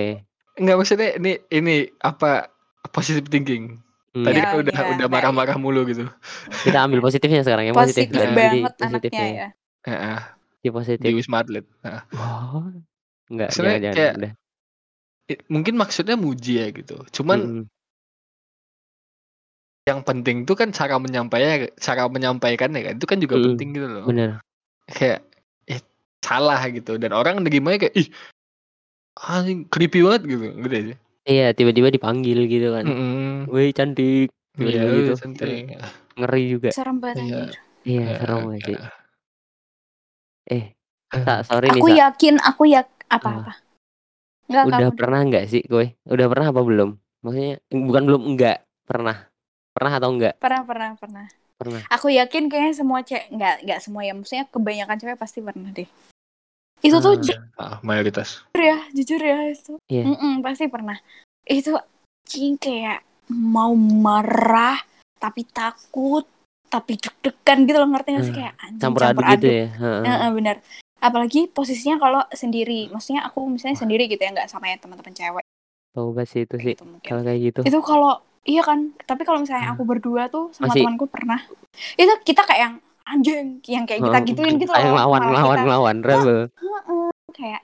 Enggak maksudnya ini ini apa positive thinking. Hmm. Tadi Iya, kan udah iya, udah baik. marah-marah mulu gitu. Kita ambil positifnya sekarang yang positif. Positif Nah, Jadi banget positifnya anaknya ya. Heeh, Di di positif. Wisma Atlet. Nah, Oh. Enggak, Maksudnya jangan, jangan. kayak- Udah. mungkin maksudnya muji ya gitu. Cuman Mm-mm. Yang penting tuh kan cara menyampaikan cara menyampaikannya kan itu kan juga Mm-mm. penting gitu loh. Bener. Kayak eh, salah gitu dan orang nerimanya kayak ih anjing creepy banget gitu gitu aja. Iya, tiba-tiba dipanggil gitu kan. Mm-mm. Wih, cantik. Iya, Tiba-tiba gitu. santai. Ngeri juga. Serem banget Iya. Iya, Iya, serem gak sih? iya. Eh, Sa, sorry nih, Aku Sa. yakin, aku yak apa-apa. Enggak, Udah kamu. pernah nggak sih gue? Udah pernah apa belum? Maksudnya bukan belum enggak, pernah. Pernah atau enggak? Pernah, pernah, pernah. Pernah. Aku yakin kayaknya semua cewek, enggak, enggak semua ya. Maksudnya kebanyakan cewek pasti pernah deh. Itu tuh Ah. jujur Ah, mayoritas. ya, jujur ya itu. Iya. Mm-mm, pasti pernah. Itu cing kayak mau marah tapi takut tapi deg-degan gitu loh ngerti gak sih Hmm, kayak anjing, Campur aduk gitu ya. Heeh. Heeh, benar. Apalagi posisinya kalau sendiri. Maksudnya aku misalnya sendiri gitu ya nggak sama ya teman-teman cewek Tahu banget sih itu sih. gitu. Kalau kayak gitu. Itu kalau iya kan. Tapi kalau misalnya Hmm. aku berdua tuh sama Masih- temanku pernah. Itu kita kayak yang anjing yang kayak kita Heeh. gituin gitu loh. ngelawan, Malah ngelawan, kita- ngelawan, rebel. Heeh, kayak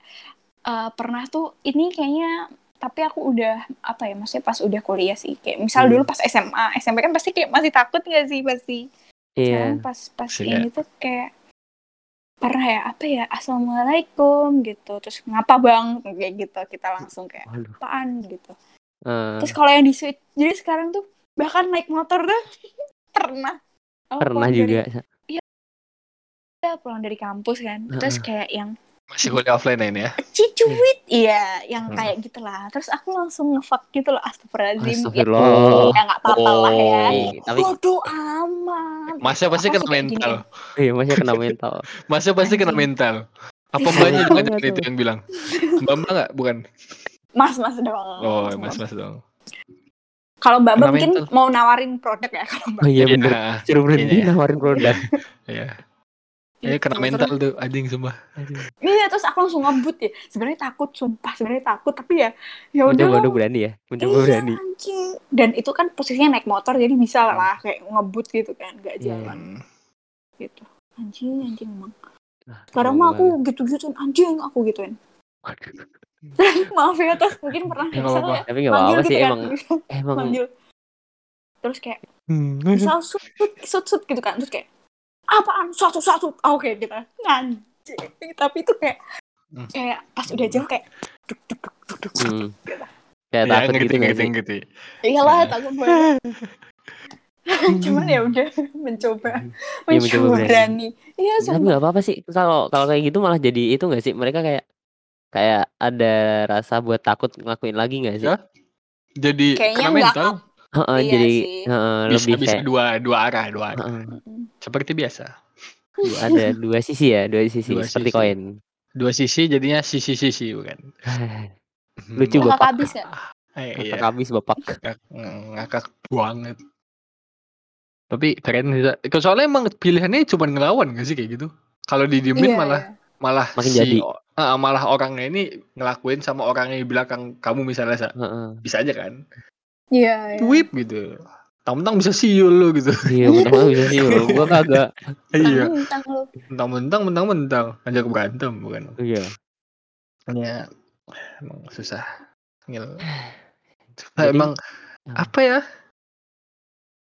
eh, pernah tuh ini kayaknya tapi aku udah apa ya maksudnya pas udah kuliah sih kayak misal Hmm. dulu pas SMA SMP kan pasti kayak masih takut gak sih pasti Iya. Sekarang pas pas Sih, ini tuh kayak pernah ya apa ya assalamualaikum gitu terus ngapa bang kayak gitu kita langsung kayak apaan gitu Eh, terus kalau yang di switch jadi sekarang tuh bahkan naik motor tuh pernah Aku pernah juga. dari, pulang dari kampus kan terus kayak yang Masih kuliah offline ya ini ya. cicuit iya yang Hmm. kayak gitulah terus aku langsung ngefuck gitu loh astagfirullahaladzim ya, Astagfirullah. ya nggak apa-apa lah ya Oh, tapi bodoh amat Masnya pasti kena mental. iya masih kena mental. Masnya pasti kena mental. Apa Iya, mbaknya juga banget jangan itu yang bilang? Mbak mbak nggak? Bukan. Mas mas dong Oh, mas mas dong. kalau mbak mbak mungkin mau nawarin produk ya kalau mbak Oh iya bener. Iya, Suruh berhenti Iya. nawarin produk. Iya. Gitu, kena mental tuh anjing sumpah. Iya terus aku langsung ngebut ya. Sebenarnya takut, sumpah sebenarnya takut tapi ya ya udah. Mencoba berani ya. Mencoba Iya, berani. anjing. Dan itu kan posisinya naik motor jadi bisa lah kayak ngebut gitu kan, gak Iya. jalan Hmm. gitu. Anjing, anjing emang. Sekarang mah aku gitu-gituin anjing aku gituin. Waduh. Maaf ya terus mungkin pernah Ya, apa-apa. ya, Tapi manggil apa-apa gitu sih kan. emang. Emang. manggil. Terus kayak Hmm. misal sut sut sut gitu kan terus kayak apaan satu satu oke gitu anjing tapi itu kayak kayak pas udah jauh kayak duk duk duk duk duk. Hmm. Kayak Ya, takut gitu sih? ngerti. Iyalah Nah. takut banget. Cuman ya udah mencoba, Iya, mencoba mencoba berani. berani. Iya Tapi nggak apa-apa sih kalau kalau kayak gitu malah jadi itu nggak sih? Mereka kayak kayak ada rasa buat takut ngelakuin lagi nggak sih? Ya, Jadi Kayaknya kena mental. Heeh, Iya jadi sih. heeh, Bisa, lebih bisa kayak dua, dua arah, dua arah. heeh, Mm-mm. Seperti biasa. ada dua sisi ya, dua sisi Dua seperti sisi. koin. Dua sisi jadinya sisi-sisi bukan. Lucu Hmm, Kakak bapak. habis nggak? eh, Kakak habis bapak. ngakak, ngakak banget. Tapi keren bisa. Soalnya emang pilihannya cuma ngelawan gak sih kayak gitu? Kalau didiemin Iya, malah iya. Malah Makin si jadi. Ah, malah orangnya ini ngelakuin sama orangnya di belakang kamu misalnya Sa. Heeh. bisa aja kan Iya, iya. whip gitu mentang-mentang bisa siul lo gitu Iya, benar bisa sih. Gua kagak. iya mentang-mentang mentang-mentang ngajak berantem bukan Iya. ya emang susah Ngil. Jadi- emang Ah. apa ya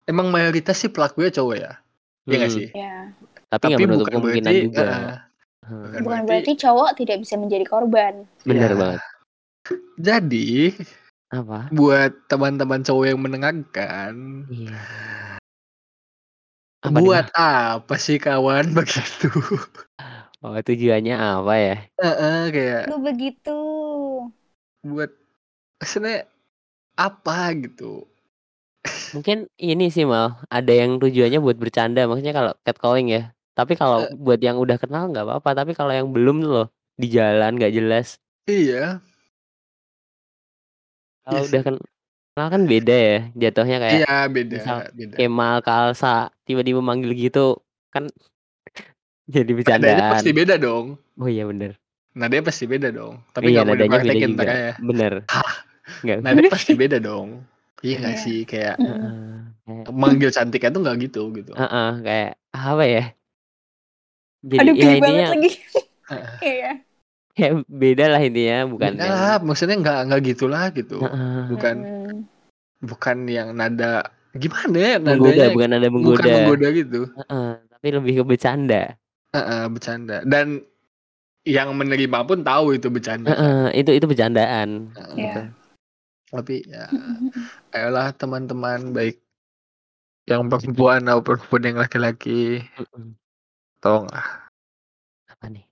emang mayoritas sih pelakunya cowok ya Iya Hmm, sih Ya. Tapi menutup kemungkinan berarti, juga. ah, Heeh. Bukan Bukan berarti cowok tidak bisa menjadi korban. Bener ya. banget. jadi Apa? buat teman-teman cowok yang mendengarkan Iya. Apa buat apa sih kawan begitu Oh, tujuannya apa ya? Heeh, kayak Lu begitu. buat maksudnya apa gitu Mungkin ini sih mal, ada yang tujuannya buat bercanda, maksudnya kalau catcalling ya. Tapi kalau Eh. buat yang udah kenal nggak apa-apa, tapi kalau yang belum loh di jalan nggak jelas. iya Kalau Iya udah sih. kenal kan beda ya, jatuhnya kayak iya beda misal beda Kemal, Kalsa tiba-tiba manggil gitu kan jadi nadanya bercandaan. pasti beda dong Oh iya bener. nadanya pasti beda dong tapi iya nggak mau nadanya beda dipraktekin juga. ntar ya Bener. Nggak. nadanya pasti beda dong iya nggak Iya. sih kayak. Heeh, kayak manggil cantiknya tuh nggak gitu gitu heeh, kayak apa ya? Jadi Aduh ya intinya lagi. Heeh. Iya. ya beda lah intinya bukan Beda yang lah, maksudnya nggak nggak gitulah gitu bukan Mm. bukan yang nada gimana ya menggoda nadanya bukan ada bukan menggoda. menggoda gitu Heeh, tapi lebih ke bercanda. Heeh, bercanda dan yang menerima pun tahu itu bercanda itu itu bercandaan. Gitu. Iya. tapi ya ayolah teman-teman baik yang perempuan ataupun yang laki-laki. Tolong lah Apa nih?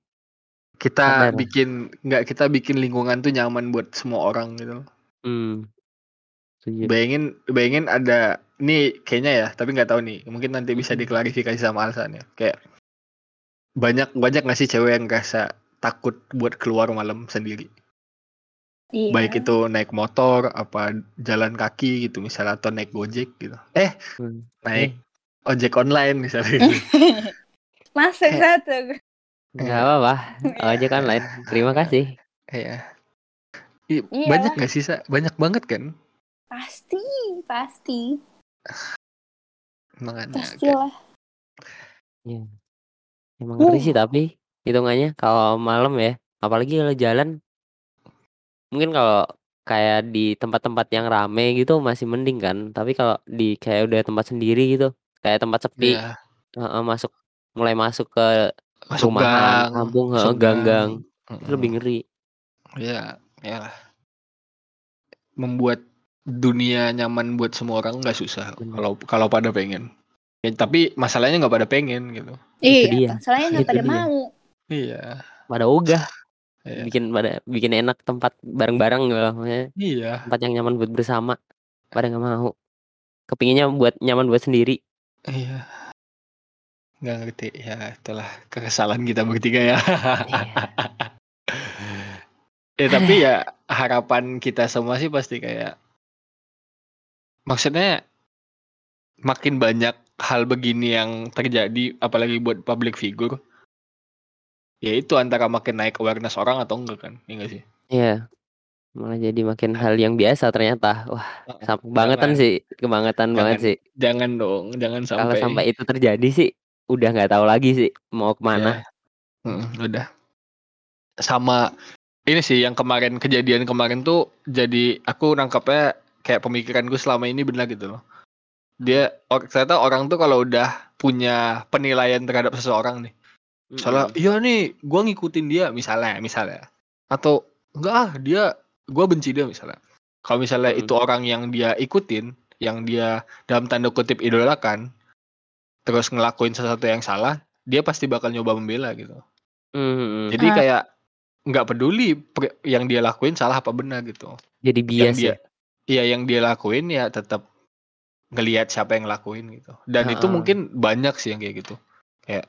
kita Sadar. bikin nggak kita bikin lingkungan tuh nyaman buat semua orang gitu Hmm. Setuju. bayangin bayangin ada ini kayaknya ya tapi nggak tahu nih mungkin nanti bisa Mm-mm. diklarifikasi sama Alsan ya kayak banyak banyak nggak sih cewek yang ngerasa takut buat keluar malam sendiri Iya. baik itu naik motor apa jalan kaki gitu misalnya atau naik gojek gitu eh Hmm. naik ojek online misalnya gitu. Masuk satu. Nggak apa-apa. Ojek Iya. online. Terima kasih. Iya. Iya. banyak gak sih Sa? banyak banget kan Pasti, pasti. kayak- Pastilah. Emang Uh. ngeri sih tapi hitungannya kalau malam ya, apalagi kalau jalan mungkin kalau kayak di tempat-tempat yang rame gitu masih mending kan. Tapi kalau di kayak udah tempat sendiri gitu, kayak tempat sepi, Iya, heeh, masuk mulai masuk ke masuk perumahan, gang, kampung, heeh, masuk gang-gang. gang. itu lebih ngeri. ya ya lah. membuat dunia nyaman buat semua orang nggak susah kalau kalau pada pengen ya, tapi masalahnya nggak pada pengen gitu dia. Iya, masalahnya nggak pada dia. mau. iya Pada ogah, iya bikin pada bikin enak tempat bareng-bareng gitu maksudnya iya tempat yang nyaman buat bersama. Pada nggak mau. Kepinginnya buat nyaman buat sendiri. iya nggak ngerti. Ya itulah kekesalan kita bertiga ya. Iya. ya tapi ya harapan kita semua sih pasti kayak maksudnya makin banyak hal begini yang terjadi apalagi buat public figure ya itu antara makin naik awareness orang atau enggak kan? Iya nggak sih? Iya. Malah jadi makin hal yang biasa ternyata. Wah, kebangetan sih, kebangetan banget Jangan. sih. jangan dong. Jangan Kalau sampai sampai itu terjadi sih, udah nggak tahu lagi sih mau ke mana. Ya. Mm, udah sama ini sih yang kemarin kejadian kemarin tuh jadi aku nangkapnya kayak pemikiranku selama ini benar gitu loh dia or, ternyata orang tuh kalau udah punya penilaian terhadap seseorang nih Misalnya, Mhm. iya nih, gua ngikutin dia misalnya, misalnya. Atau enggak ah, dia gua benci dia misalnya. Kalau misalnya Mhm. itu orang yang dia ikutin, yang dia dalam tanda kutip idolakan, terus ngelakuin sesuatu yang salah, dia pasti bakal nyoba membela gitu. Mhm. Jadi Ah. kayak nggak peduli yang dia lakuin salah apa benar gitu. Jadi Yang bias dia ya. Iya yang dia lakuin ya tetap ngelihat siapa yang ngelakuin gitu. Dan itu mungkin banyak sih yang kayak gitu. Kayak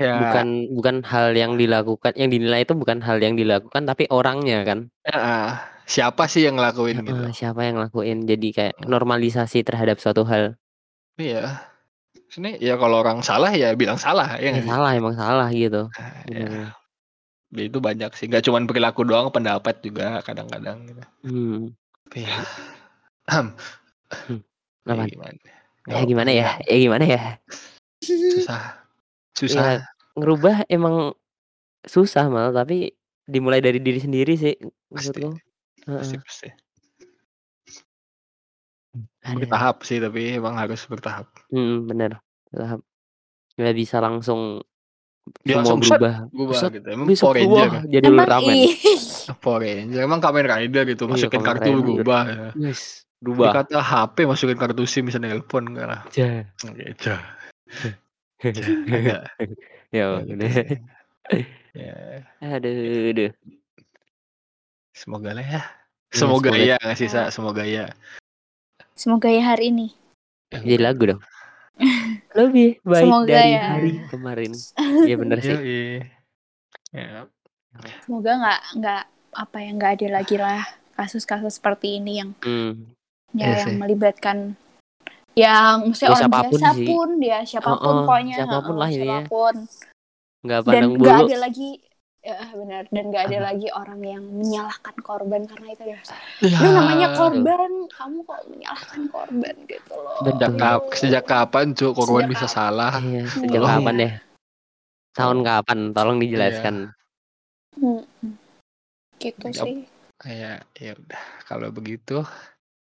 ya Bukan bukan hal yang dilakukan, yang dinilai itu bukan hal yang dilakukan tapi orangnya kan. Heeh, siapa sih yang ngelakuin gitu. Heeh, siapa yang ngelakuin. Jadi kayak normalisasi terhadap suatu hal. Iya. Sini ya kalau orang salah ya bilang salah ya Ya nggak salah emang salah gitu. Nah, ya. Bener. Ya, itu banyak sih. Gak cuma perilaku doang, pendapat juga kadang-kadang gitu. Hmm. Tapi ya, ya Apa? gimana? Ya Nggak gimana ya? Ya gimana ya? Susah. Susah. Ya ngerubah emang susah mal tapi dimulai dari diri sendiri sih pasti. menurutku. Pasti, Heeh. pasti. Ada. Bertahap sih, tapi emang harus bertahap. Hmm, bener. Tahap. Nggak bisa langsung Dia semua langsung set, berubah. berubah Set, gitu. Emang besok Power berubah Ranger. jadi Emang Ultraman. ih. Power Ranger. Emang Kamen Rider gitu. Iya, Masukin Kamen kartu Rider. berubah. Ya. Yes, berubah. Dikata HP masukin kartu SIM bisa nelpon enggak lah. Ja. Agak ya ya gitu udah. sih. Ya, Aduh, aduh. semoga lah ya. Iya, Semoga semoga. ya nggak sih, Sa? Semoga ya. Semoga ya hari ini. Jadi lagu dong. Lebih baik Semoga dari ya. hari kemarin. Iya bener sih. Yoi. Ya. Semoga nggak nggak apa yang nggak ada lagi lah kasus-kasus seperti ini yang Hmm. ya Iya yang sih. melibatkan yang mesti Ya, orang siapa pun biasa sih. pun dia siapa pun Heeh, pokoknya siapa pun lah siapa pun Nggak dan pandang nggak bulu. ada lagi ya benar dan nggak ada lagi orang yang menyalahkan korban karena itu ya Ya. lu namanya korban kamu kok menyalahkan korban gitu loh Betul. Sejak, kap- sejak kapan cuy korban Sejak bisa kapan? salah? Iya, sejak Tolong. kapan ya? Tahun Oh. kapan? Tolong dijelaskan. Hmm, hmm. gitu sih Ya, ya udah. Kalau begitu,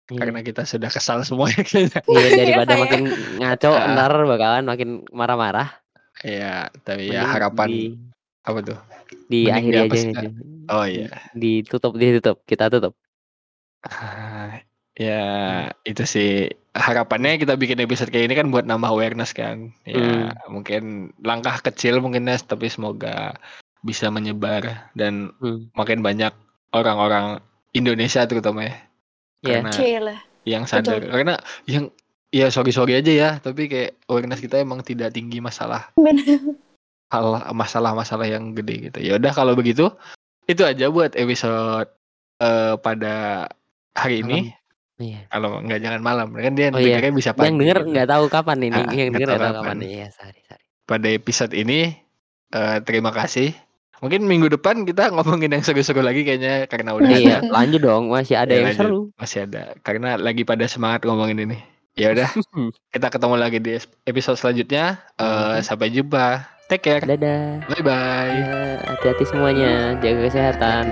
Iya. karena kita sudah kesal semua ya kayaknya. Iya, daripada Iya, makin ngaco Ah. ntar bakalan makin marah-marah. Ya, tapi ya Mending harapan di, apa tuh? di Mending akhiri aja dihapus, gitu. Oh iya. Ditutup, ditutup. Kita tutup. Ah, ya itu sih harapannya kita bikin episode kayak ini kan buat nambah awareness kan. Ya mungkin langkah kecil mungkin Nes, tapi semoga bisa menyebar dan Hmm. makin banyak orang-orang Indonesia terutama ya. Iya. Karena Cile yang sadar karena yang ya sorry sorry aja ya tapi kayak awareness kita emang tidak tinggi masalah bener hal masalah-masalah yang gede gitu ya udah kalau begitu itu aja buat episode eh, pada hari ini Iya. kalau nggak jangan malam kan dia Oh iya. bisa pagi Yang denger gitu. nggak tahu kapan ini. Ah, yang denger nggak tahu kapan. kapan. Iya, sorry, sorry. pada episode ini eh, terima kasih mungkin minggu depan kita ngomongin yang seru-seru lagi kayaknya karena udah Iya, ada lanjut dong. Masih ada Ya, yang lanjut. seru. masih ada karena lagi pada semangat ngomongin ini ya udah kita ketemu lagi di episode selanjutnya Mhm. sampai jumpa take care Dadah. bye bye Ya, hati-hati semuanya. Jaga kesehatan.